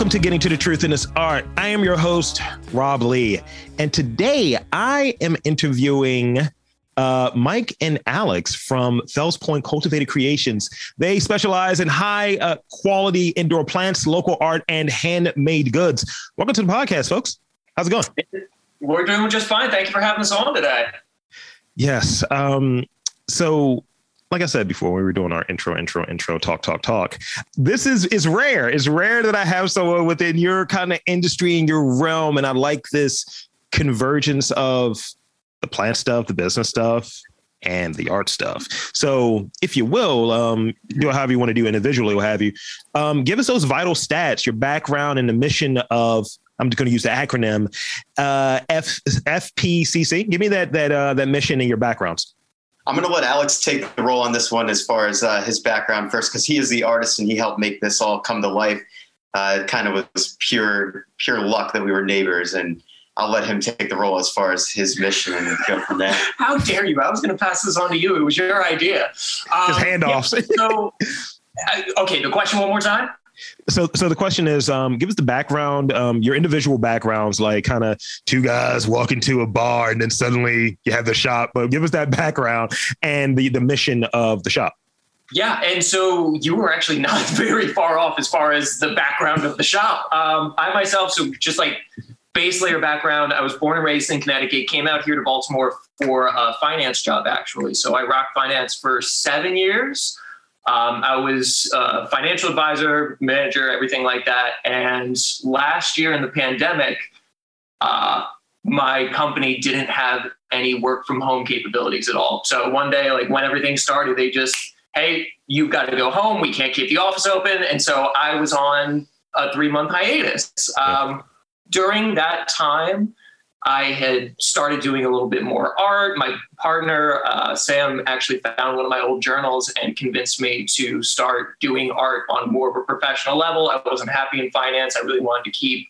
Welcome to Getting to the Truth in This Art. I am your host, Rob Lee. And today I am interviewing uh, Mike and Alex from Fells Point Cultivated Creations. They specialize in high uh, quality indoor plants, local art, and handmade goods. Welcome to the podcast, folks. How's it going? We're doing just fine. Thank you for having us on today. Yes. Um, so like I said before, we were doing our intro, intro, intro, talk, talk, talk. This is is rare. It's rare that I have someone within your kind of industry and your realm, and I like this convergence of the plant stuff, the business stuff, and the art stuff. So, if you will, um, do however you want to do individually, what have you, um, give us those vital stats, your background, and the mission of. I'm just going to use the acronym uh, F, FPCC. Give me that that uh, that mission and your backgrounds. I'm going to let Alex take the role on this one as far as uh, his background first, because he is the artist and he helped make this all come to life. Uh, it kind of was pure, pure luck that we were neighbors, and I'll let him take the role as far as his mission and go from there. How dare you? I was going to pass this on to you. It was your idea. Um, Just handoffs. Yeah, so, okay, the question one more time so so the question is um, give us the background um, your individual backgrounds like kind of two guys walk into a bar and then suddenly you have the shop but give us that background and the the mission of the shop yeah, and so you were actually not very far off as far as the background of the shop. Um, I myself, so just like base layer background, I was born and raised in Connecticut, came out here to Baltimore for a finance job actually. So I rocked finance for seven years. Um, I was a financial advisor, manager, everything like that. And last year in the pandemic, uh, my company didn't have any work from home capabilities at all. So one day, like when everything started, they just, hey, you've got to go home. We can't keep the office open. And so I was on a three month hiatus. Um, during that time, I had started doing a little bit more art. My partner, uh, Sam, actually found one of my old journals and convinced me to start doing art on more of a professional level. I wasn't happy in finance. I really wanted to keep,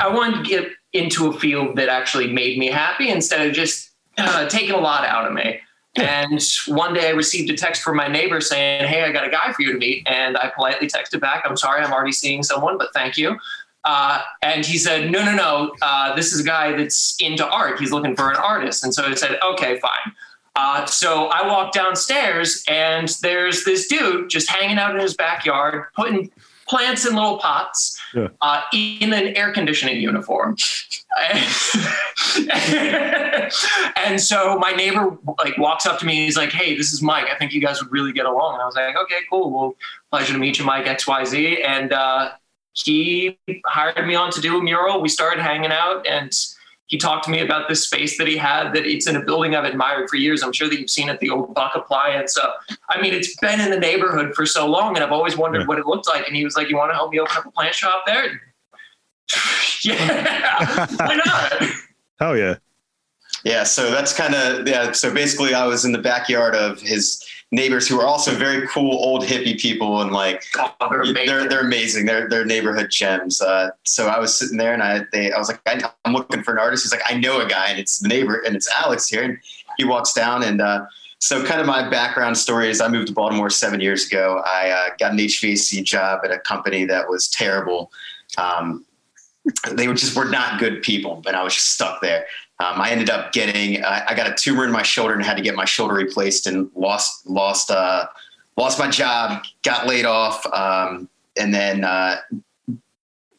I wanted to get into a field that actually made me happy instead of just uh, taking a lot out of me. And one day I received a text from my neighbor saying, Hey, I got a guy for you to meet. And I politely texted back, I'm sorry, I'm already seeing someone, but thank you. Uh, and he said, no, no, no, uh, this is a guy that's into art. He's looking for an artist. And so I said, okay, fine. Uh, so I walked downstairs and there's this dude just hanging out in his backyard, putting plants in little pots yeah. uh, in an air conditioning uniform. and so my neighbor like walks up to me and he's like, Hey, this is Mike. I think you guys would really get along. And I was like, okay, cool. Well, pleasure to meet you, Mike X Y Z. And, uh, he hired me on to do a mural. We started hanging out and he talked to me about this space that he had that it's in a building I've admired for years. I'm sure that you've seen it, the old Buck Appliance. So, I mean, it's been in the neighborhood for so long and I've always wondered yeah. what it looked like. And he was like, you want to help me open up a plant shop there? yeah, why not? Hell yeah. Yeah. So that's kind of, yeah. So basically I was in the backyard of his, neighbors who are also very cool old hippie people and like oh, they're, amazing. they're, they're amazing. They're they're neighborhood gems. Uh, so I was sitting there and I they I was like I, am looking for an artist. He's like I know a guy and it's the neighbor and it's Alex here and he walks down and uh, so kind of my background story is I moved to Baltimore seven years ago. I uh, got an HVAC job at a company that was terrible. Um, they were just were not good people, but I was just stuck there. Um, I ended up getting uh, I got a tumor in my shoulder and had to get my shoulder replaced and lost lost uh, lost my job, got laid off, um, and then uh,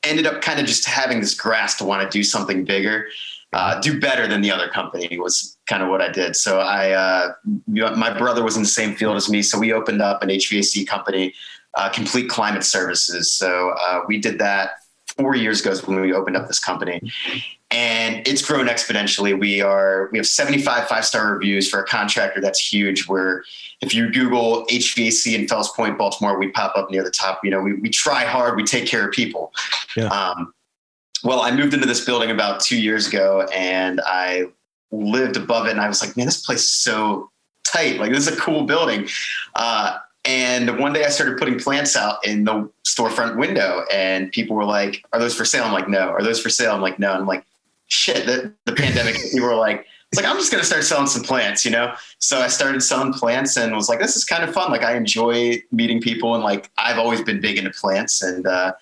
ended up kind of just having this grasp to want to do something bigger, uh, do better than the other company was kind of what I did. So I uh, my brother was in the same field as me, so we opened up an HVAC company, uh, Complete Climate Services. So we did that four years ago when we opened up this company and it's grown exponentially. We are we have 75 five star reviews for a contractor. That's huge. Where if you Google HVAC in Fells Point, Baltimore, we pop up near the top. You know, we we try hard. We take care of people. Yeah. Um, well, I moved into this building about two years ago, and I lived above it, and I was like, man, this place is so tight. Like this is a cool building. Uh, and one day I started putting plants out in the storefront window, and people were like, "Are those for sale?" I'm like, "No." Are those for sale? I'm like, "No." And I'm like, shit, the, the pandemic, people were like, it's like, I'm just going to start selling some plants, you know? So I started selling plants and was like, this is kind of fun. Like I enjoy meeting people and like, I've always been big into plants and, uh,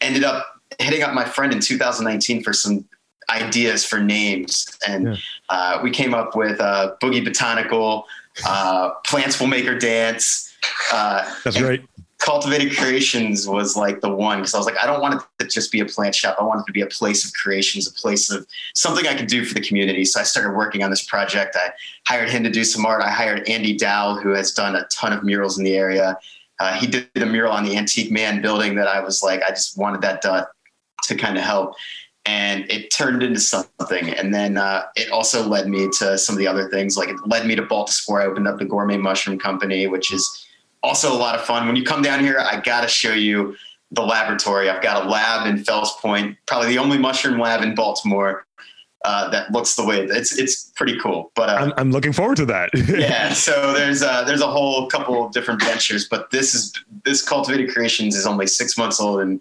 ended up hitting up my friend in 2019 for some ideas for names, and yeah. uh, we came up with uh, Boogie Botanical, uh, Plants Will Make Her Dance. Uh, That's great. Cultivated Creations was like the one because I was like, I don't want it to just be a plant shop. I want it to be a place of creations, a place of something I could do for the community. So I started working on this project. I hired him to do some art. I hired Andy Dow, who has done a ton of murals in the area. Uh, he did a mural on the Antique Man building that I was like, I just wanted that done to kind of help. And it turned into something. And then uh, it also led me to some of the other things. Like it led me to Baltimore. I opened up the Gourmet Mushroom Company, which is also a lot of fun. When you come down here, I got to show you the laboratory. I've got a lab in Fells Point, probably the only mushroom lab in Baltimore uh, that looks the way it's it's pretty cool. But uh, I'm, I'm looking forward to that. yeah, so there's uh, there's a whole couple of different ventures, but this is this cultivated creations is only six months old and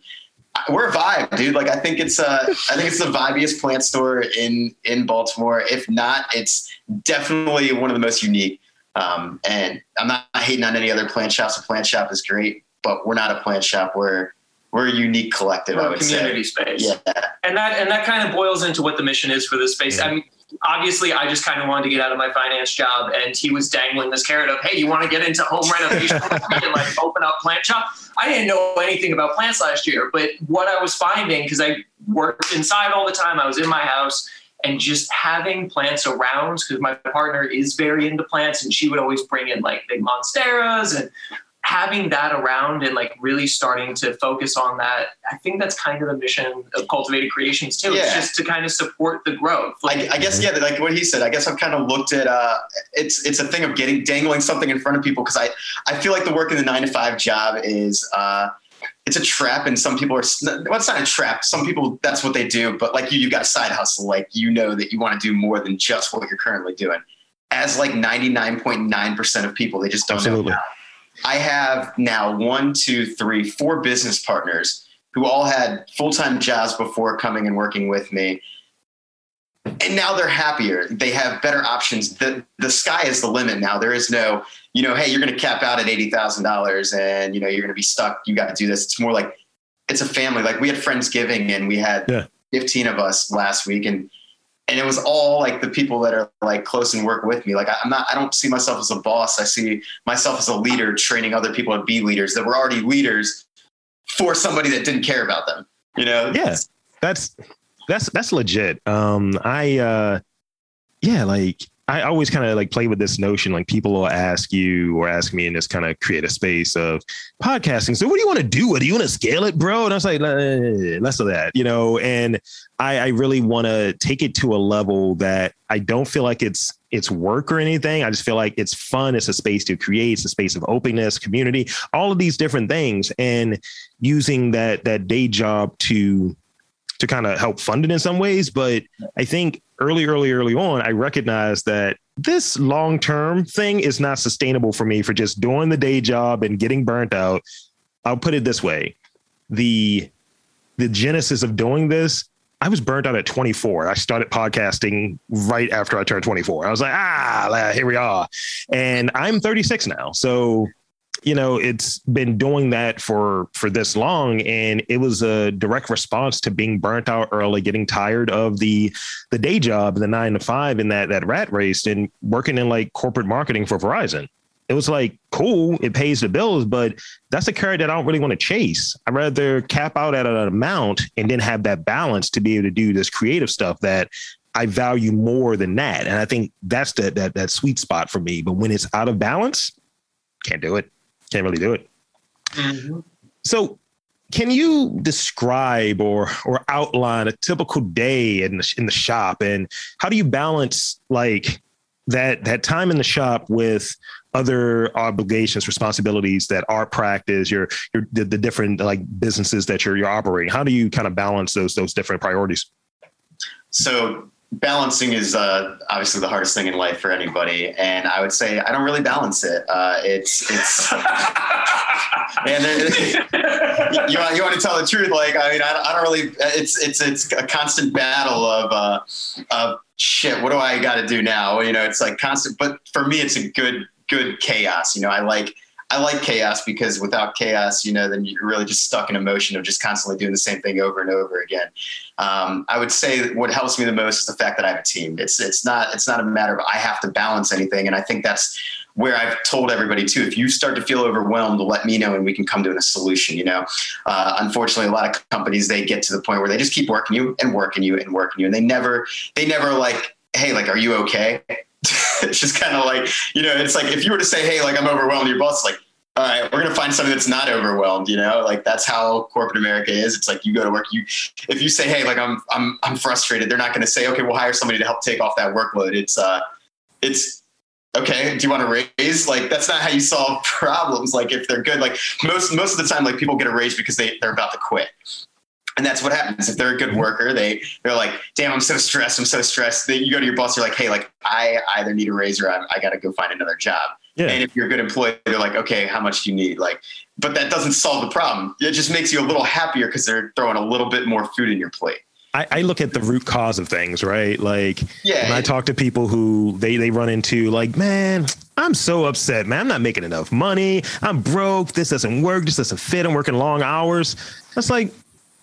we're a vibe, dude. Like I think it's uh I think it's the vibiest plant store in in Baltimore. If not, it's definitely one of the most unique. Um, and I'm not hating on any other plant shops. A plant shop is great, but we're not a plant shop. We're we're a unique collective. We're I would community say. space. Yeah, and that and that kind of boils into what the mission is for this space. Yeah. I mean, obviously, I just kind of wanted to get out of my finance job, and he was dangling this carrot of, "Hey, you want to get into home renovation and like open up plant shop?" I didn't know anything about plants last year, but what I was finding because I worked inside all the time, I was in my house and just having plants around because my partner is very into plants and she would always bring in like big monsteras and having that around and like really starting to focus on that i think that's kind of the mission of cultivated creations too yeah. it's just to kind of support the growth like, I, I, guess yeah like what he said i guess i've kind of looked at uh it's it's a thing of getting dangling something in front of people because i i feel like the work in the nine to five job is uh it's a trap and some people are well it's not a trap. Some people that's what they do but like you you've got a side hustle. Like you know that you want to do more than just what you're currently doing. As like 99.9% of people they just don't Absolutely. know i have now one two three four business partners who all had full-time jobs before coming and working with me. And now they're happier. They have better options. The, the sky is the limit now. There is no you know, hey, you're going to cap out at eighty thousand dollars, and you know you're going to be stuck. You got to do this. It's more like it's a family. Like we had Friendsgiving, and we had yeah. fifteen of us last week, and and it was all like the people that are like close and work with me. Like I'm not, I don't see myself as a boss. I see myself as a leader, training other people to be leaders that were already leaders for somebody that didn't care about them. You know? Yeah, that's that's that's legit. Um, I uh, yeah, like I always kind of like play with this notion like people will ask you or ask me in this kind of creative space of podcasting. So what do you want to do? What do you want to scale it, bro? And I was like, less of that, you know. And I, I really want to take it to a level that I don't feel like it's it's work or anything. I just feel like it's fun. It's a space to create. It's a space of openness, community, all of these different things, and using that that day job to to kind of help fund it in some ways. But I think early, early, early on, I recognized that this long term thing is not sustainable for me for just doing the day job and getting burnt out. I'll put it this way the the genesis of doing this I was burnt out at 24. I started podcasting right after I turned 24. I was like, ah, here we are. And I'm 36 now. So you know it's been doing that for for this long and it was a direct response to being burnt out early getting tired of the the day job the nine to five in that that rat race and working in like corporate marketing for verizon it was like cool it pays the bills but that's a carrot that i don't really want to chase i'd rather cap out at an amount and then have that balance to be able to do this creative stuff that I value more than that. And I think that's the, that that sweet spot for me. But when it's out of balance, can't do it can't really do it. Mm-hmm. So, can you describe or or outline a typical day in the in the shop, and how do you balance like that that time in the shop with other obligations, responsibilities that are practice, your your the, the different like businesses that you're you're operating? How do you kind of balance those those different priorities? So balancing is uh, obviously the hardest thing in life for anybody, and I would say I don't really balance it. Uh, it's it's man, you want you want to tell the truth? Like I mean, I, I don't really. It's it's it's a constant battle of uh, of shit. What do I got to do now? You know, it's like constant. But for me, it's a good good chaos. You know, I like I like chaos because without chaos, you know, then you're really just stuck in a motion of just constantly doing the same thing over and over again. Um, I would say what helps me the most is the fact that I have a team. It's it's not it's not a matter of I have to balance anything, and I think that's where I've told everybody too, if you start to feel overwhelmed, let me know and we can come to a solution. You know, uh, unfortunately, a lot of companies they get to the point where they just keep working you and working you and working you, and they never they never like, hey, like, are you okay? it's just kind of like you know, it's like if you were to say, hey, like I'm overwhelmed, your boss like. All right, we're gonna find something that's not overwhelmed. You know, like that's how corporate America is. It's like you go to work. You, if you say, "Hey, like I'm, I'm, I'm frustrated," they're not gonna say, "Okay, we'll hire somebody to help take off that workload." It's, uh, it's okay do you want to raise like that's not how you solve problems like if they're good like most most of the time like people get a raise because they they're about to quit and that's what happens if they're a good worker they they're like damn i'm so stressed i'm so stressed then you go to your boss you're like hey like i either need a raise or i, I got to go find another job yeah. and if you're a good employee they're like okay how much do you need like but that doesn't solve the problem it just makes you a little happier because they're throwing a little bit more food in your plate I, I, look at the root cause of things, right? Like yeah, when I talk to people who they they run into like, man, I'm so upset, man. I'm not making enough money. I'm broke. This doesn't work. This doesn't fit. I'm working long hours. That's like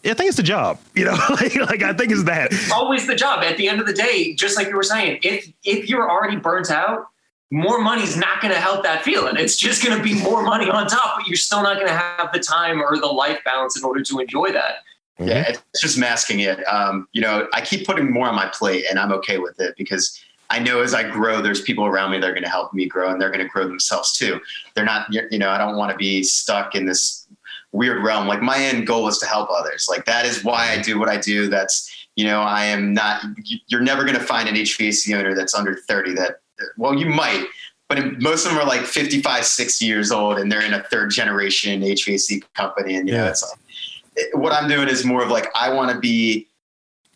I think it's the job, you know, like, like I think it's that. Always the job. At the end of the day, just like you were saying, if if you're already burnt out, more money's not going to help that feeling. It's just going to be more money on top, but you're still not going to have the time or the life balance in order to enjoy that. Mm-hmm. Yeah, it's just masking it. Um, you know, I keep putting more on my plate, and I'm okay with it because I know as I grow, there's people around me that are going to help me grow, and they're going to grow themselves too. They're not, you know, I don't want to be stuck in this weird realm. Like my end goal is to help others. Like that is why I do what I do. That's you know, I am not. You're never going to find an HVAC owner that's under 30. That well, you might, but most of them are like 55, 60 years old, and they're in a third generation HVAC company, and you yeah. know, it's like what I'm doing is more of like I want to be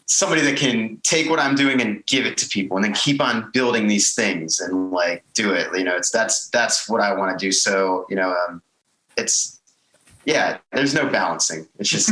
somebody that can take what I'm doing and give it to people and then keep on building these things and like do it. You know, it's that's that's what I want to do. So, you know, um, it's yeah, there's no balancing. It's just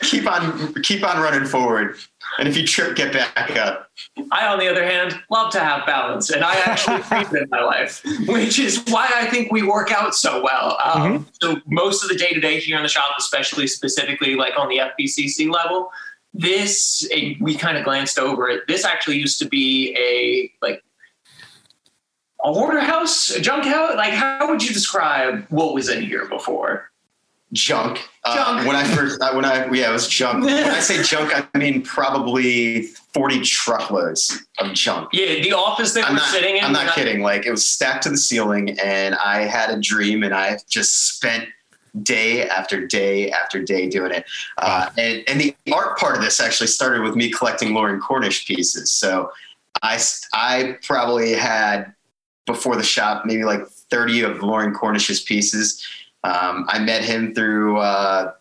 keep, keep on keep on running forward. And if you trip, get back up. I, on the other hand, love to have balance, and I actually need it in my life, which is why I think we work out so well. Um, mm-hmm. So most of the day to day here in the shop, especially specifically like on the FPCC level, this we kind of glanced over it. This actually used to be a like a hoarder house, a junk house. Like, how would you describe what was in here before? Junk. Uh, when I first, uh, when I, yeah, it was junk. when I say junk, I mean probably 40 truckloads of junk. Yeah, the office that I'm we're not, sitting in. I'm not kidding. Like it was stacked to the ceiling, and I had a dream, and I just spent day after day after day doing it. Uh, and, and the art part of this actually started with me collecting Loring Cornish pieces. So I, I probably had before the shop maybe like 30 of Loring Cornish's pieces um, I met him through uh,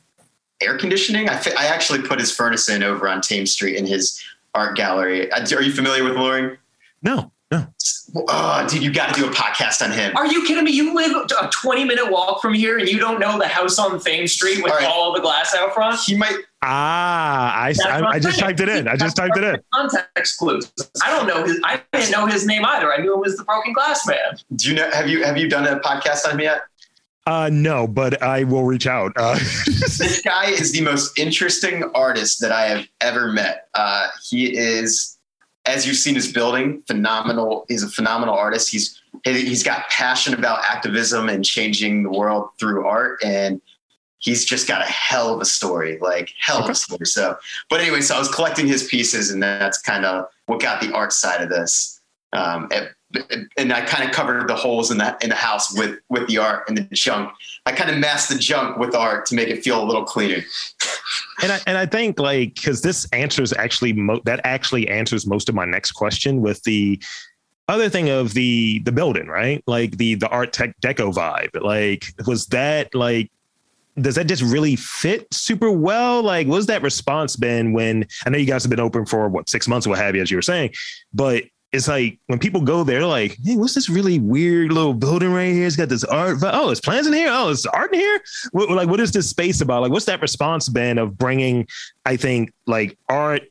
air conditioning. I, fi- I actually put his furnace in over on Thames Street in his art gallery. Uh, are you familiar with Loring? No, no. Oh, dude, you got to do a podcast on him. Are you kidding me? You live a 20 minute walk from here and you don't know the house on Thames Street with all, right. all the glass out front? He might. Ah, I, I, I just typed it in. I just typed it in. Context clues. I don't know his. I didn't know his name either. I knew it was the Broken Glass Man. Do you know? Have you have you done a podcast on him yet? Uh, no, but I will reach out. Uh. this guy is the most interesting artist that I have ever met. Uh, he is, as you've seen his building, phenomenal. He's a phenomenal artist. He's he's got passion about activism and changing the world through art, and he's just got a hell of a story, like hell of a story. So, but anyway, so I was collecting his pieces, and that's kind of what got the art side of this. Um, and I kind of covered the holes in that in the house with with the art and the junk. I kind of masked the junk with art to make it feel a little cleaner. and I and I think like because this answers actually mo- that actually answers most of my next question with the other thing of the the building right like the the art tech deco vibe like was that like does that just really fit super well? Like, what's that response been when I know you guys have been open for what six months what have you, as you were saying, but it's like when people go there, like, hey, what's this really weird little building right here? It's got this art. Oh, it's plants in here. Oh, it's art in here. What, like, what is this space about? Like, what's that response been of bringing, I think, like art,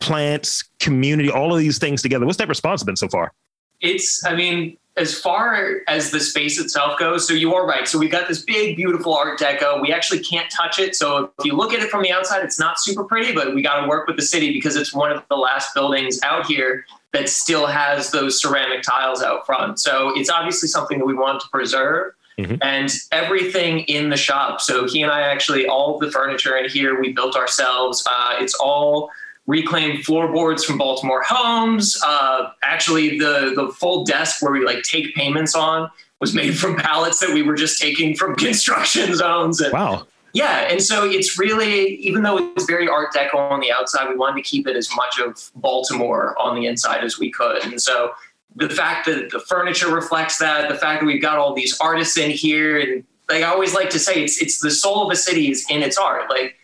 plants, community, all of these things together? What's that response been so far? It's, I mean, as far as the space itself goes, so you are right. So we've got this big, beautiful Art Deco. We actually can't touch it. So if you look at it from the outside, it's not super pretty, but we got to work with the city because it's one of the last buildings out here that still has those ceramic tiles out front. So it's obviously something that we want to preserve. Mm-hmm. And everything in the shop. So he and I actually, all the furniture in here, we built ourselves. Uh, it's all reclaimed floorboards from Baltimore Homes. Uh, actually, the the full desk where we like take payments on was made from pallets that we were just taking from construction zones. And, wow. Yeah, and so it's really, even though it's very Art Deco on the outside, we wanted to keep it as much of Baltimore on the inside as we could. And so the fact that the furniture reflects that, the fact that we've got all these artists in here, and like I always like to say, it's it's the soul of a city is in its art. Like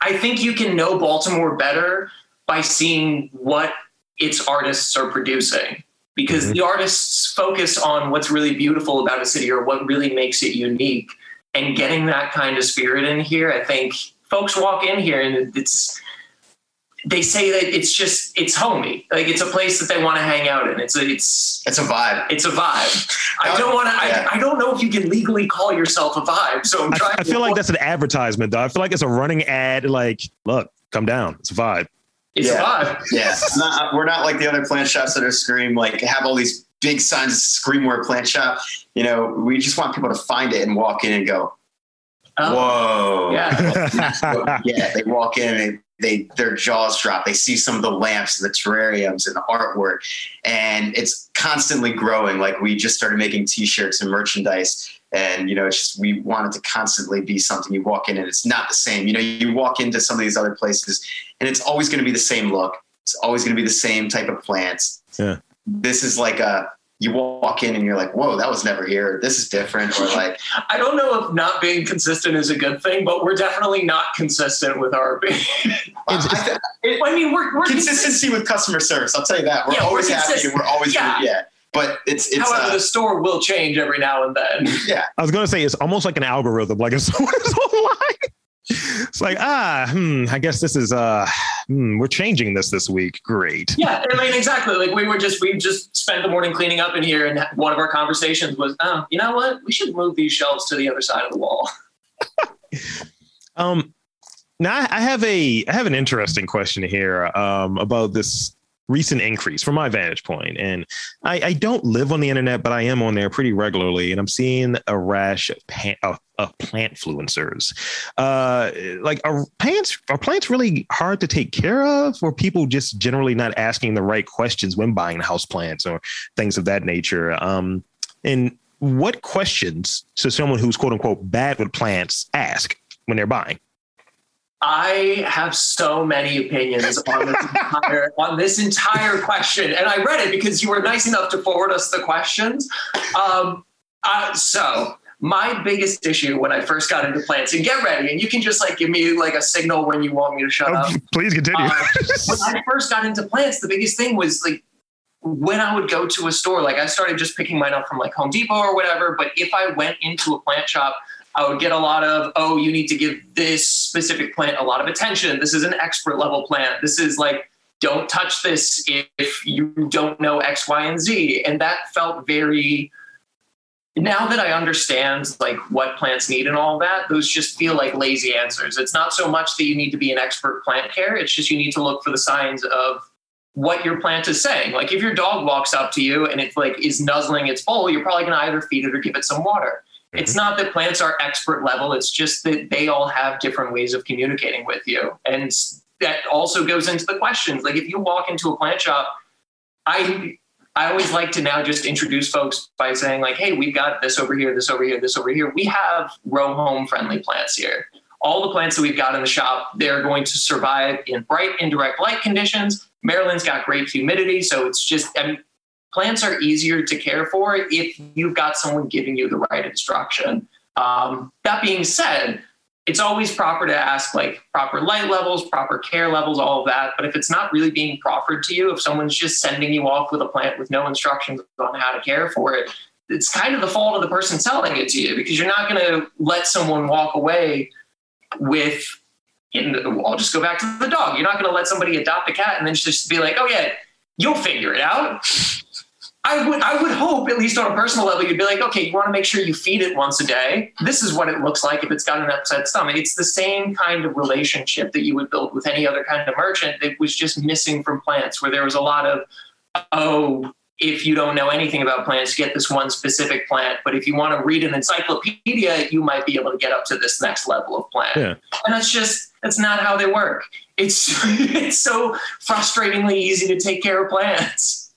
I think you can know Baltimore better by seeing what its artists are producing because mm-hmm. the artists focus on what's really beautiful about a city or what really makes it unique and getting that kind of spirit in here i think folks walk in here and it's they say that it's just it's homey like it's a place that they want to hang out in it's a it's it's a vibe it's a vibe i don't want to yeah. I, I don't know if you can legally call yourself a vibe so i'm trying i, I feel like that's an advertisement though i feel like it's a running ad like look come down it's a vibe it's yeah. a vibe yeah not, uh, we're not like the other plant shops that are scream like have all these big signs of screamwear plant shop you know we just want people to find it and walk in and go oh. Whoa! Yeah, yeah. They walk in and they their jaws drop. They see some of the lamps, and the terrariums, and the artwork, and it's constantly growing. Like we just started making T-shirts and merchandise, and you know, it's just we want it to constantly be something you walk in and it's not the same. You know, you walk into some of these other places, and it's always going to be the same look. It's always going to be the same type of plants. Yeah. This is like a you walk in and you're like, whoa, that was never here. This is different. Or like, I don't know if not being consistent is a good thing, but we're definitely not consistent with our. I, I, mean, we're, we're consistency with customer service. I'll tell you that. We're yeah, always we're happy and we're always yeah. yeah. But it's, it's however, uh, the store will change every now and then. Yeah, I was gonna say it's almost like an algorithm. Like if someone is online, it's like ah hmm, i guess this is uh hmm, we're changing this this week. Great. Yeah i mean exactly. Like we were just we just spent the morning cleaning up in here and one of our conversations was oh you know what? We should move these shelves to the other side of the wall. Um now i have a i have an interesting question here um about this recent increase from my vantage point. And I, I, don't live on the internet, but I am on there pretty regularly, and I'm seeing a rash of, pan, of, of plant influencers. Uh, like, are plants are plants really hard to take care of, or people just generally not asking the right questions when buying house plants or things of that nature? Um, and what questions should someone who's quote unquote bad with plants ask when they're buying? I have so many opinions on this entire on this entire question, and I read it because you were nice enough to forward us the questions. Um, uh, so my biggest issue when I first got into plants, and get ready, and you can just like give me like a signal when you want me to shut oh, up. Please continue. Uh, when I first got into plants, the biggest thing was like when I would go to a store, like I started just picking mine up from like Home Depot or whatever. But if I went into a plant shop, I would get a lot of, oh, you need to give this specific plant a lot of attention. This is an expert level plant. This is like, don't touch this if you don't know X, Y, and Z. And that felt very, now that I understand like what plants need and all that, those just feel like lazy answers. It's not so much that you need to be an expert plant care. It's just you need to look for the signs of what your plant is saying. Like if your dog walks up to you and it's like is nuzzling its bowl, you're probably to either feed it or give it some water. Mm-hmm. It's not that plants are expert level, it's just that they all have different ways of communicating with you. And that also goes into the questions. Like if you walk into a plant shop, I I always like to now just introduce folks by saying like, "Hey, we've got this over here, this over here, this over here. We have row home friendly plants here. All the plants that we've got in the shop, they're going to survive in bright indirect light conditions. Maryland's got great humidity, so it's just I mean, plants are easier to care for if you've got someone giving you the right instruction. Um, that being said, it's always proper to ask like proper light levels, proper care levels, all of that. But if it's not really being proffered to you, if someone's just sending you off with a plant with no instructions on how to care for it, it's kind of the fault of the person selling it to you because you're not going to let someone walk away with. The, I'll just go back to the dog. You're not going to let somebody adopt a cat and then just be like, "Oh yeah, you'll figure it out." I would I would hope, at least on a personal level, you'd be like, okay, you want to make sure you feed it once a day. This is what it looks like if it's got an upset stomach. It's the same kind of relationship that you would build with any other kind of merchant that was just missing from plants, where there was a lot of, oh, if you don't know anything about plants, get this one specific plant. But if you want to read an encyclopedia, you might be able to get up to this next level of plant. Yeah. And that's just that's not how they work. It's it's so frustratingly easy to take care of plants.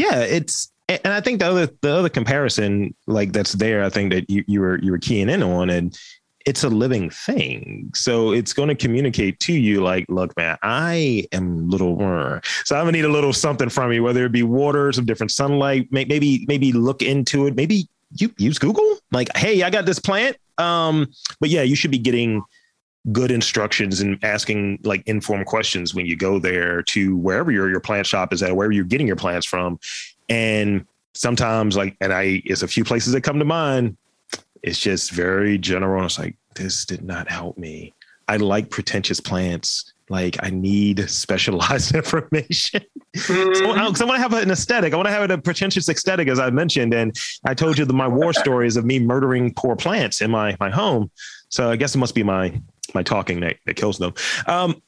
Yeah, it's and I think the other the other comparison like that's there, I think that you, you were you were keying in on, and it's a living thing. So it's going to communicate to you like, look, man, I am little worm. So I'm gonna need a little something from you, whether it be water, some different sunlight, maybe maybe look into it. Maybe you use Google. Like, hey, I got this plant. Um, but yeah, you should be getting good instructions and asking like informed questions when you go there to wherever your your plant shop is at, wherever you're getting your plants from. And sometimes like, and I, it's a few places that come to mind. It's just very general. It's like, this did not help me. I like pretentious plants. Like I need specialized information. Mm-hmm. so, I, so I want to have an aesthetic. I want to have a pretentious aesthetic, as I mentioned. And I told you that my war stories of me murdering poor plants in my my home. So I guess it must be my my talking that, that kills them. Um,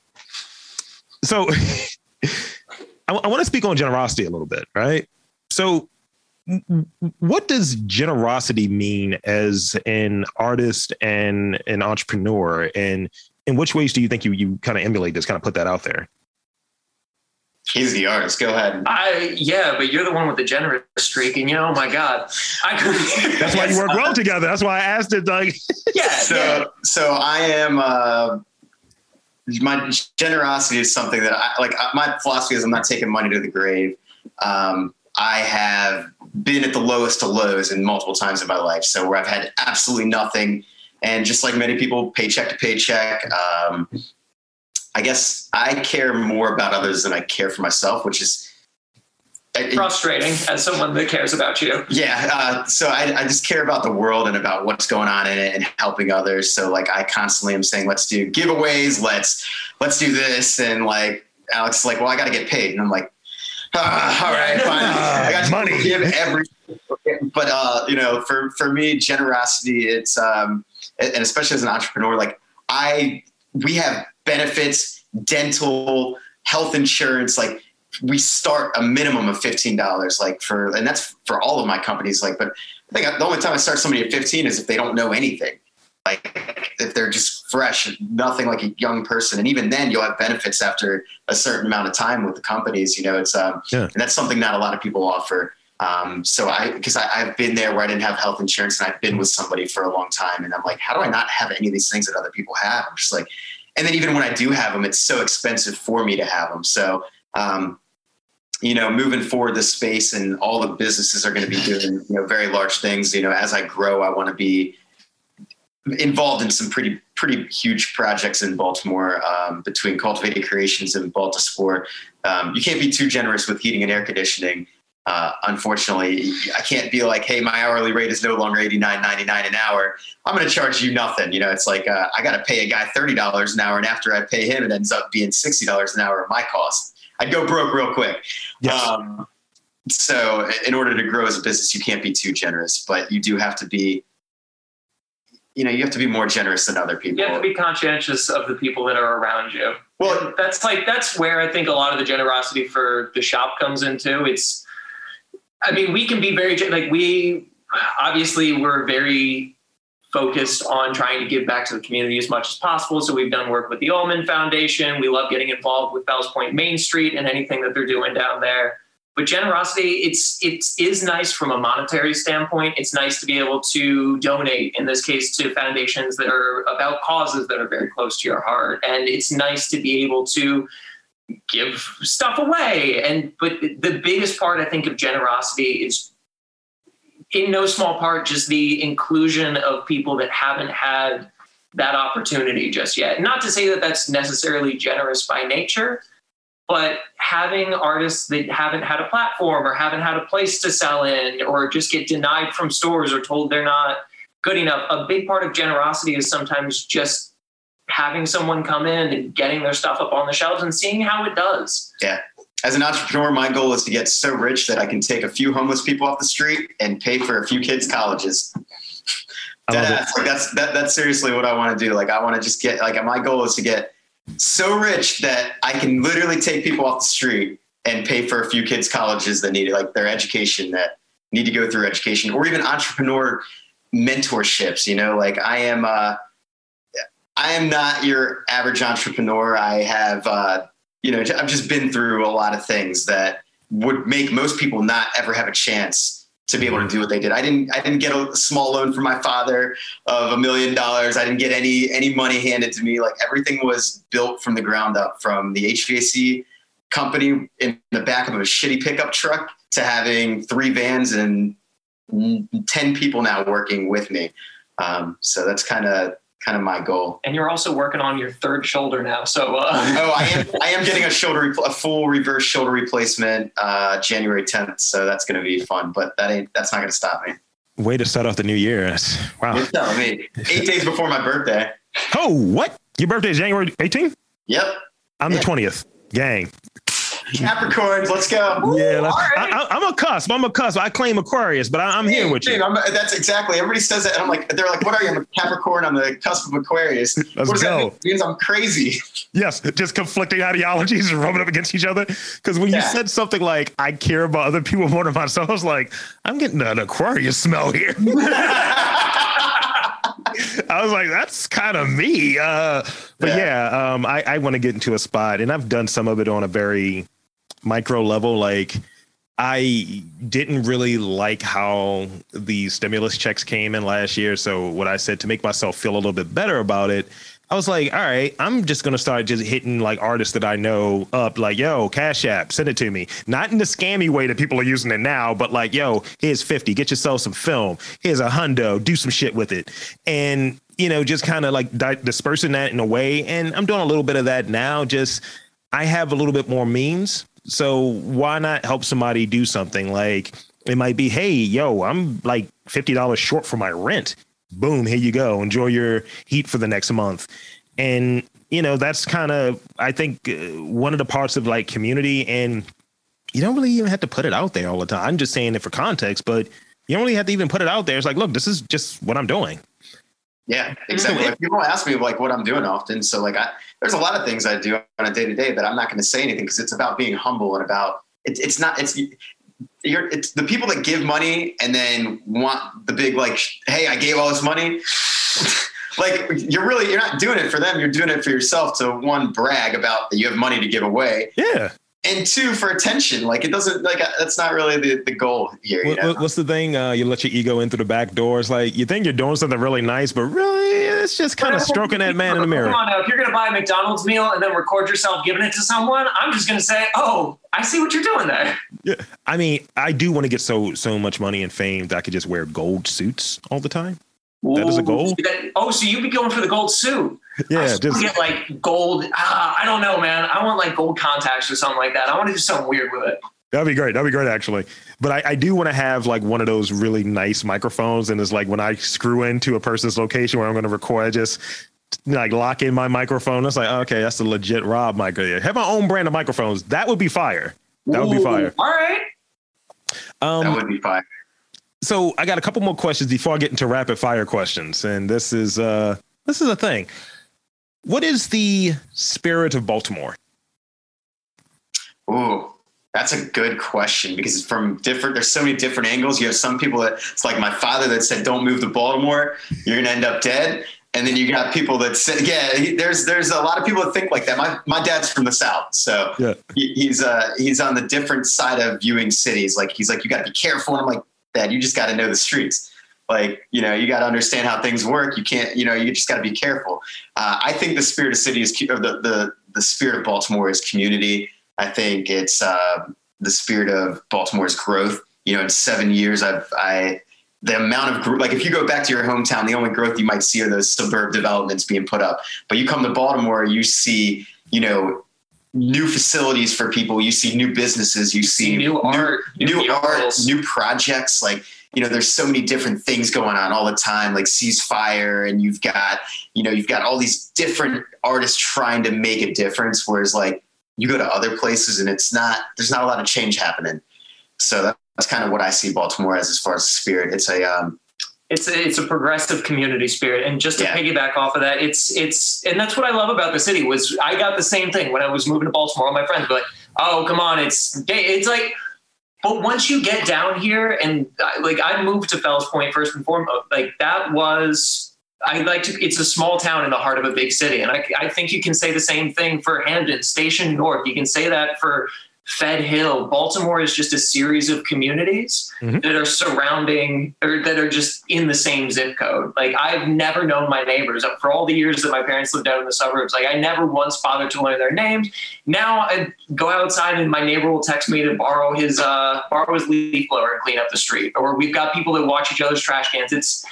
so I, I want to speak on generosity a little bit, right? So what does generosity mean as an artist and an entrepreneur and in which ways do you think you you kind of emulate this kind of put that out there He's the artist. Go ahead. I yeah, but you're the one with the generous streak, and you know, oh my god, I could. That's why you work well together. That's why I asked it. Like, yeah. So yeah. so I am. Uh, my generosity is something that I like. My philosophy is I'm not taking money to the grave. Um, I have been at the lowest of lows in multiple times in my life. So where I've had absolutely nothing, and just like many people, paycheck to paycheck. Um, I guess I care more about others than I care for myself, which is frustrating it, as someone that cares about you. Yeah. Uh, so I, I, just care about the world and about what's going on in it and helping others. So like I constantly am saying, let's do giveaways. Let's, let's do this. And like, Alex is like, well, I got to get paid. And I'm like, ah, all right, fine. Uh, I got money. Give every, but uh, you know, for, for me, generosity, it's, um, and especially as an entrepreneur, like I, we have benefits, dental, health insurance, like we start a minimum of $15 like for and that's for all of my companies like but i think the only time i start somebody at 15 is if they don't know anything like if they're just fresh nothing like a young person and even then you'll have benefits after a certain amount of time with the companies you know it's um yeah. and that's something not a lot of people offer um, so I, because I, have been there where I didn't have health insurance and I've been with somebody for a long time and I'm like, how do I not have any of these things that other people have? I'm just like, and then even when I do have them, it's so expensive for me to have them. So, um, you know, moving forward the space and all the businesses are going to be doing, you know, very large things. You know, as I grow, I want to be involved in some pretty pretty huge projects in Baltimore um, between Cultivated Creations and Balta Sport. Um, you can't be too generous with heating and air conditioning uh, unfortunately, I can't be like, hey, my hourly rate is no longer eighty nine ninety nine an hour. I'm going to charge you nothing. You know, it's like uh, I got to pay a guy thirty dollars an hour, and after I pay him, it ends up being sixty dollars an hour at my cost. I'd go broke real quick. Yes. Um, so, in order to grow as a business, you can't be too generous, but you do have to be. You know, you have to be more generous than other people. You have to be conscientious of the people that are around you. Well, and that's like that's where I think a lot of the generosity for the shop comes into. It's I mean, we can be very like we obviously we're very focused on trying to give back to the community as much as possible. So we've done work with the Ulman Foundation. We love getting involved with Fells Point Main Street and anything that they're doing down there. But generosity, it's it is nice from a monetary standpoint. It's nice to be able to donate, in this case, to foundations that are about causes that are very close to your heart. And it's nice to be able to give stuff away. And but the biggest part I think of generosity is in no small part just the inclusion of people that haven't had that opportunity just yet. Not to say that that's necessarily generous by nature, but having artists that haven't had a platform or haven't had a place to sell in or just get denied from stores or told they're not good enough. A big part of generosity is sometimes just having someone come in and getting their stuff up on the shelves and seeing how it does. Yeah. as an entrepreneur, my goal is to get so rich that I can take a few homeless people off the street and pay for a few kids' colleges. That's, like that's that, that's seriously what I want to do. Like I want to just get like my goal is to get so rich that I can literally take people off the street and pay for a few kids' colleges that need like their education that need to go through education or even entrepreneur mentorships. You know, like I am uh I am not your average entrepreneur. I have uh you know, I've just been through a lot of things that would make most people not ever have a chance to be able to do what they did. I didn't I didn't get a small loan from my father of a million dollars. I didn't get any any money handed to me. Like everything was built from the ground up from the HVAC company in the back of a shitty pickup truck to having three vans and 10 people now working with me. Um, so that's kind of kind of my goal. And you're also working on your third shoulder now. So uh. oh, I am I am getting a shoulder a full reverse shoulder replacement uh, January 10th. So that's going to be fun. But that ain't that's not going to stop me. Way to start off the new year. Wow. You're telling me eight days before my birthday. Oh, what? Your birthday is January 18th? Yep. I'm yeah. the 20th. Gang. Capricorns, let's go. Yeah, right. I, am a cusp. I'm a cusp. I claim Aquarius, but I, am here with you. I'm, that's exactly. Everybody says that, and I'm like, they're like, "What are you?" I'm a Capricorn. I'm the cusp of Aquarius. Let's what does go. that mean? It means I'm crazy. Yes, just conflicting ideologies and rubbing up against each other. Because when yeah. you said something like, "I care about other people more than myself," I was like, "I'm getting an Aquarius smell here." I was like, that's kind of me. Uh, but yeah, yeah um, I, I want to get into a spot, and I've done some of it on a very micro level. Like, I didn't really like how the stimulus checks came in last year. So, what I said to make myself feel a little bit better about it I was like, all right, I'm just gonna start just hitting like artists that I know up, like, yo, Cash App, send it to me. Not in the scammy way that people are using it now, but like, yo, here's 50, get yourself some film. Here's a hundo, do some shit with it. And, you know, just kind of like di- dispersing that in a way. And I'm doing a little bit of that now. Just, I have a little bit more means. So why not help somebody do something like, it might be, hey, yo, I'm like $50 short for my rent boom, here you go. Enjoy your heat for the next month. And, you know, that's kind of, I think, uh, one of the parts of like community. And you don't really even have to put it out there all the time. I'm just saying it for context, but you don't really have to even put it out there. It's like, look, this is just what I'm doing. Yeah, exactly. Like, people ask me like what I'm doing often. So like, I, there's a lot of things I do on a day to day, but I'm not going to say anything because it's about being humble and about it, it's not it's you're it's the people that give money and then want the big like hey i gave all this money like you're really you're not doing it for them you're doing it for yourself to one brag about that you have money to give away yeah and two for attention. Like it doesn't like that's not really the, the goal here what, know? what's the thing uh, you let your ego in through the back doors? Like you think you're doing something really nice but really it's just kind of stroking that man in the mirror. Come on now if you're gonna buy a mcdonald's meal and then record yourself giving it to someone i'm just gonna say oh i see what you're doing there. Yeah i mean i do want to get so so much money and fame that i could just wear gold suits all the time that is a goal. Oh, so you'd be going for the gold suit? Yeah, just get like gold. Uh, I don't know, man. I want like gold contacts or something like that. I want to do something weird with it. That'd be great. That'd be great, actually. But I, I do want to have like one of those really nice microphones, and it's like when I screw into a person's location where I'm going to record, I just like lock in my microphone. It's like okay, that's a legit Rob mic. Have my own brand of microphones. That would be fire. That would be fire. All right. Um, that would be fire so I got a couple more questions before I get into rapid fire questions, and this is uh this is a thing. What is the spirit of Baltimore? Ooh, that's a good question because from different, there's so many different angles. You have some people that it's like my father that said, "Don't move to Baltimore, you're gonna end up dead." And then you got people that say, "Yeah, there's there's a lot of people that think like that." My my dad's from the south, so yeah. he, he's uh he's on the different side of viewing cities. Like he's like, "You got to be careful." And I'm like, that you just got to know the streets. Like you know you got to understand how things work. You can't you know you just got to be careful. Uh, i think the spirit of city is the, the the spirit of baltimore is community. I think it's uh, the spirit of baltimore's growth. You know in seven years i've i the amount of like if you go back to your hometown the only growth you might see are those suburb developments being put up. But you come to baltimore you see you know new facilities for people. You see new businesses. You see, new, new art, new, new art, new projects. Like you know, there's so many different things going on all the time. Like ceasefire, and you've got you know you've got all these different artists trying to make a difference. Whereas like you go to other places and it's not there's not a lot of change happening. So that's kind of what I see Baltimore as as far as spirit. It's a um, it's a, it's a progressive community spirit and just to yeah. piggyback off of that it's it's and that's what i love about the city was i got the same thing when i was moving to baltimore all my friends were like oh come on it's it's like but once you get down here and like i moved to fells point first and foremost like that was I like to. It's a small town in the heart of a big city, and I, I think you can say the same thing for Hampden Station North. You can say that for Fed Hill. Baltimore is just a series of communities mm-hmm. that are surrounding or that are just in the same zip code. Like I've never known my neighbors for all the years that my parents lived out in the suburbs. Like I never once bothered to learn their names. Now I go outside and my neighbor will text me to borrow his uh, borrow his leaf blower and clean up the street. Or we've got people that watch each other's trash cans. It's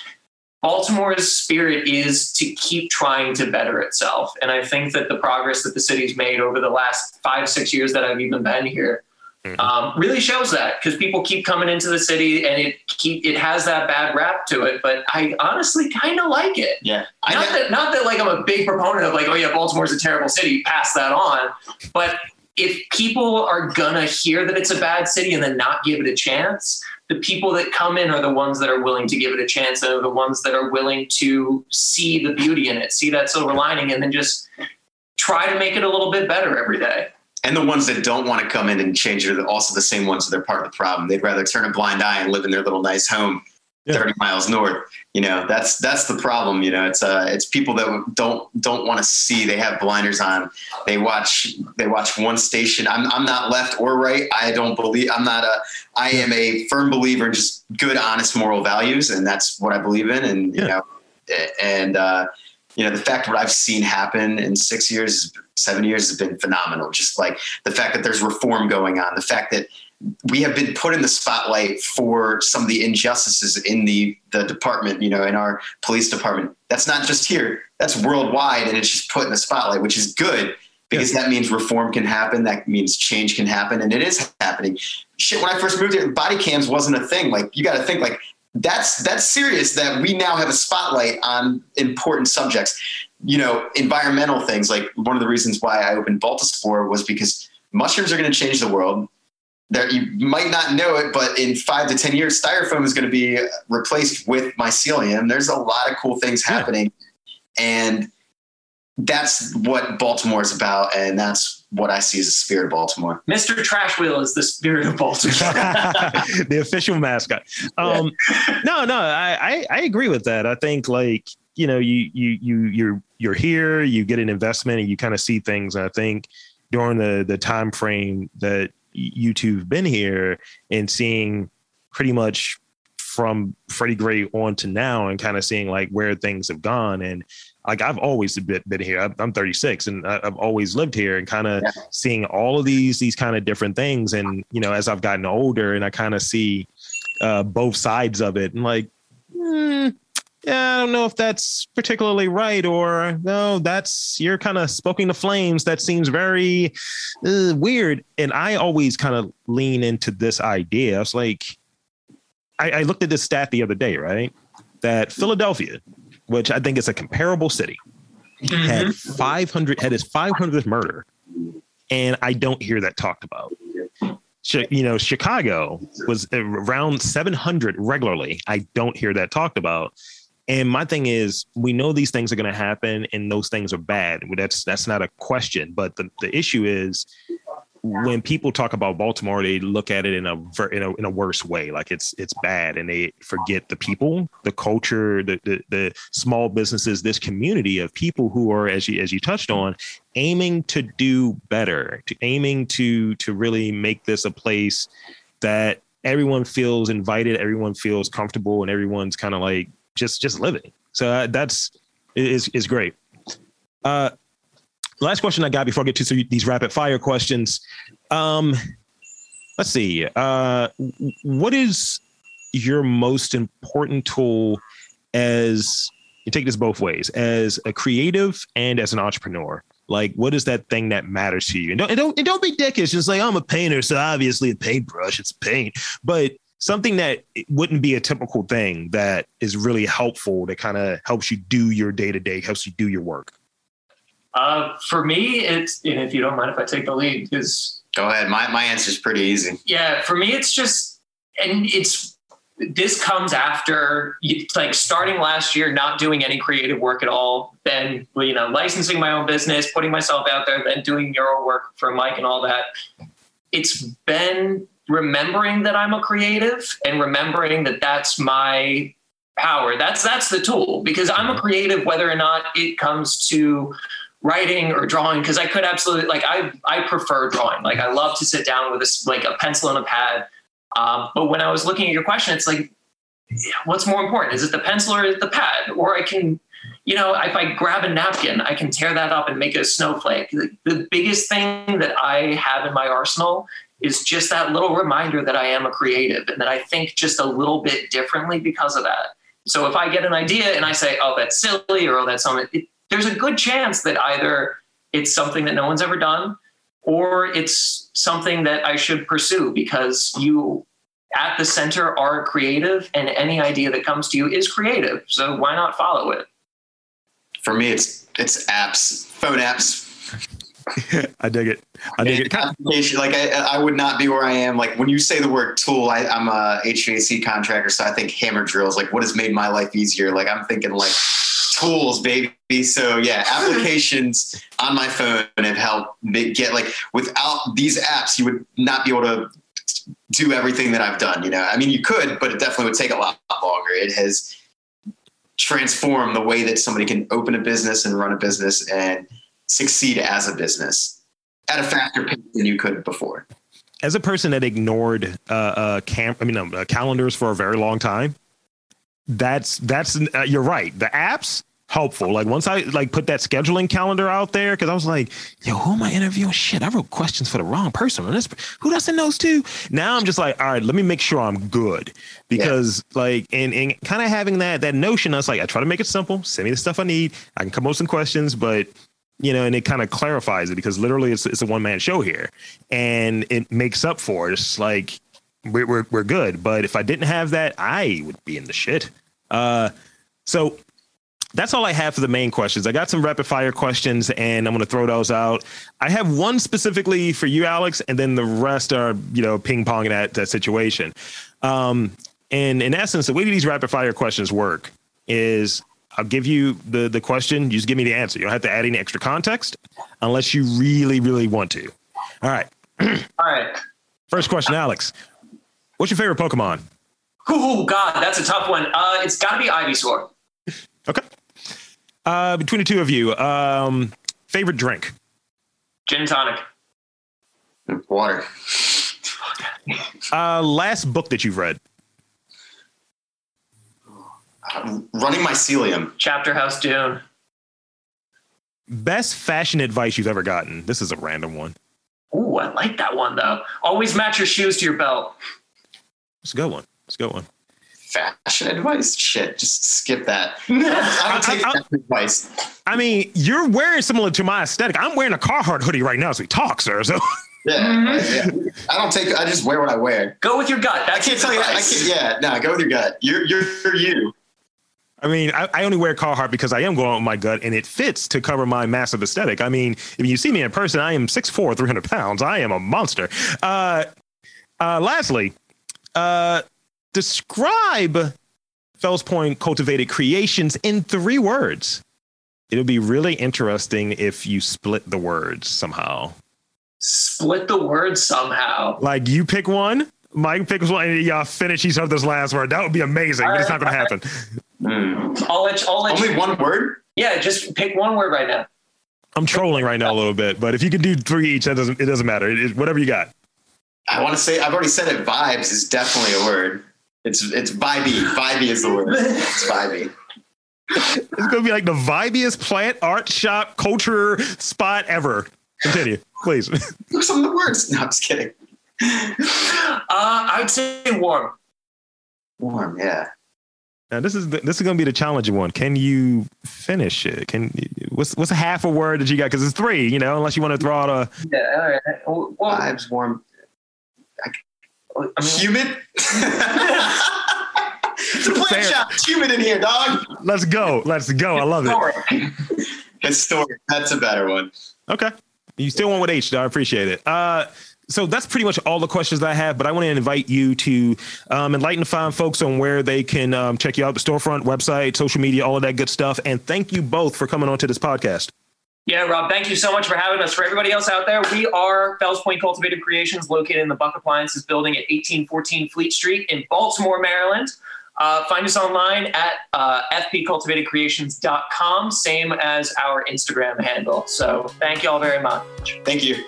Baltimore's spirit is to keep trying to better itself. And I think that the progress that the city's made over the last five, six years that I've even been here mm-hmm. um, really shows that because people keep coming into the city and it keep it has that bad rap to it. But I honestly kind of like it. Yeah. Not that not that like I'm a big proponent of like, oh yeah, Baltimore's a terrible city, pass that on. But if people are gonna hear that it's a bad city and then not give it a chance, the people that come in are the ones that are willing to give it a chance and are the ones that are willing to see the beauty in it, see that silver lining, and then just try to make it a little bit better every day. And the ones that don't want to come in and change it are also the same ones that are part of the problem. They'd rather turn a blind eye and live in their little nice home yeah. 30 miles north. You know, that's that's the problem. You know, it's uh it's people that don't don't want to see. They have blinders on. They watch they watch one station. I'm I'm not left or right. I don't believe I'm not a I am a firm believer in just good, honest moral values, and that's what I believe in. And yeah. you know, and uh, you know, the fact what I've seen happen in six years, seven years has been phenomenal. Just like the fact that there's reform going on, the fact that we have been put in the spotlight for some of the injustices in the the department, you know, in our police department. That's not just here; that's worldwide, and it's just put in the spotlight, which is good because that means reform can happen. That means change can happen, and it is happening. Shit, when I first moved here, body cams wasn't a thing. Like you got to think like that's that's serious that we now have a spotlight on important subjects. You know, environmental things. Like one of the reasons why I opened Baltispore was because mushrooms are going to change the world that you might not know it, but in five to 10 years, styrofoam is going to be replaced with mycelium. There's a lot of cool things happening. Yeah. And that's what Baltimore is about. And that's what I see as the spirit of Baltimore. Mr. Trash Wheel is the spirit of Baltimore. the official mascot. Um, yeah. no, no, I, I, I agree with that. I think like, you know, you, you, you, you're, you're here, you get an investment and you kind of see things. And I think during the, the time frame that you two have been here and seeing pretty much from Freddie Gray on to now and kind of seeing like where things have gone. And like I've always been, been here. I'm 36 and I've always lived here and kind of yeah. seeing all of these these kind of different things. And you know, as I've gotten older and I kind of see uh, both sides of it, and like, mm, yeah, I don't know if that's particularly right, or no, that's you're kind of spoken the flames. That seems very uh, weird. And I always kind of lean into this idea. I was like, I, I looked at this stat the other day, right? That Philadelphia, which I think is a comparable city, mm-hmm. had 500 had his 500th murder, and I don't hear that talked about you know, Chicago was around 700 regularly. I don't hear that talked about. And my thing is, we know these things are going to happen, and those things are bad. That's that's not a question. But the, the issue is, when people talk about Baltimore, they look at it in a, in a in a worse way, like it's it's bad, and they forget the people, the culture, the, the the small businesses, this community of people who are, as you as you touched on, aiming to do better, to aiming to to really make this a place that everyone feels invited, everyone feels comfortable, and everyone's kind of like just just living. So uh, that's is is great. Uh, last question I got before I get to these rapid fire questions. Um, let's see. Uh, what is your most important tool as you take this both ways as a creative and as an entrepreneur? Like, what is that thing that matters to you? And don't and don't, and don't be dickish. Just like I'm a painter, so obviously a paintbrush, it's paint. But something that wouldn't be a typical thing that is really helpful that kind of helps you do your day to day, helps you do your work? Uh, for me, it's if you don't mind if I take the lead, because go ahead. My my answer is pretty easy. Yeah, for me, it's just and it's this comes after like starting last year, not doing any creative work at all, then you know licensing my own business, putting myself out there, then doing Euro work for Mike and all that. It's been remembering that I'm a creative and remembering that that's my power. That's that's the tool because I'm a mm-hmm. creative whether or not it comes to writing or drawing because I could absolutely like I I prefer drawing. Like I love to sit down with a like a pencil and a pad. Um, but when I was looking at your question, it's like, what's more important? Is it the pencil or is the pad? Or I can, you know, if I grab a napkin, I can tear that up and make a snowflake. The, the biggest thing that I have in my arsenal is just that little reminder that I am a creative and that I think just a little bit differently because of that. So if I get an idea and I say, "Oh, that's silly," or "Oh, that's something," it, there's a good chance that either it's something that no one's ever done, or it's something that I should pursue because you, at the center, are creative, and any idea that comes to you is creative. So why not follow it? For me, it's it's apps, phone apps I dig it. I dig it. Like I, I would not be where I am. Like when you say the word tool, I, I'm a HVAC contractor, so I think hammer drills. Like what has made my life easier? Like I'm thinking like tools, baby. So yeah, applications on my phone have helped me get like without these apps, you would not be able to do everything that I've done. You know, I mean, you could, but it definitely would take a lot longer. It has transformed the way that somebody can open a business and run a business and succeed as a business at a faster pace than you could before. As a person that ignored uh, uh camp, I mean, um, uh, calendars for a very long time, that's that's uh, you're right. The apps helpful. Like once I like put that scheduling calendar out there, because I was like, yo, who am I interviewing? Shit, I wrote questions for the wrong person. This, who doesn't knows too? Now I'm just like, all right, let me make sure I'm good. Because yeah. like and, and kind of having that that notion, I was like, I try to make it simple, send me the stuff I need. I can come up with some questions, but you know, and it kind of clarifies it because literally it's, it's a one man show here and it makes up for it. It's like we're, we're, we're good. But if I didn't have that, I would be in the shit. Uh, so that's all I have for the main questions. I got some rapid fire questions and I'm going to throw those out. I have one specifically for you, Alex, and then the rest are, you know, ping pong that, that situation. Um, and in essence, the way these rapid fire questions work is I'll give you the the question. You just give me the answer. You don't have to add any extra context unless you really, really want to. All right. All right. First question, Alex. What's your favorite Pokemon? Oh God, that's a tough one. Uh, it's got to be Ivysaur. Okay. Uh, between the two of you, um, favorite drink? Gin tonic. Water. Uh, last book that you've read? Running mycelium. Chapterhouse Dune. Best fashion advice you've ever gotten. This is a random one. Ooh, I like that one though. Always match your shoes to your belt. It's a good one. It's a good one. Fashion advice? Shit, just skip that. I don't take I, I, advice. I mean, you're wearing similar to my aesthetic. I'm wearing a Carhartt hoodie right now as we talk, sir. So Yeah, mm-hmm. yeah. I don't take. I just wear what I wear. Go with your gut. That's I can't tell you. I can't, yeah, no. Go with your gut. You're you're you. I mean, I, I, only wear Carhartt because I am going with my gut and it fits to cover my massive aesthetic. I mean, if you see me in person, I am 6'4, 300 pounds. I am a monster. Uh, uh, lastly, uh, describe Fells Point Cultivated Creations in three words. It'll be really interesting if you split the words somehow. Split the words somehow. Like you pick one, Mike picks one, and y'all finish each other's last word. That would be amazing, but it's not going to happen. Mm. I'll let you, I'll let Only you, one word? Yeah, just pick one word right now. I'm trolling right now a little bit, but if you can do three each, that doesn't it doesn't matter. It, it, whatever you got. I want to say I've already said it. Vibes is definitely a word. It's it's vibey. Vibey is the word. It's vibey. it's gonna be like the vibiest plant art shop culture spot ever. Continue, please. Look some of the words. No, I'm just kidding. Uh, I'd say warm. Warm, yeah. Now this is the, this is going to be the challenging one. Can you finish it? Can what's what's a half a word that you got? Because it's three, you know. Unless you want to throw out a yeah. All right. Well, vibes warm. I, I mean, humid. it's a plant shop. It's humid in here, dog. Let's go. Let's go. I love it. Historic. That's a better one. Okay. You still went with H, though. I appreciate it. Uh, so that's pretty much all the questions that I have. But I want to invite you to um, enlighten the fine folks on where they can um, check you out, the storefront, website, social media, all of that good stuff. And thank you both for coming on to this podcast. Yeah, Rob, thank you so much for having us. For everybody else out there, we are Fells Point Cultivated Creations, located in the Buck Appliances building at 1814 Fleet Street in Baltimore, Maryland. Uh, find us online at uh, fpcultivatedcreations.com, same as our Instagram handle. So thank you all very much. Thank you.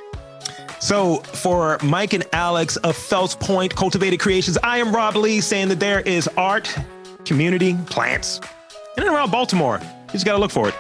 So, for Mike and Alex of Fells Point Cultivated Creations, I am Rob Lee saying that there is art, community, plants, in and around Baltimore. You just got to look for it.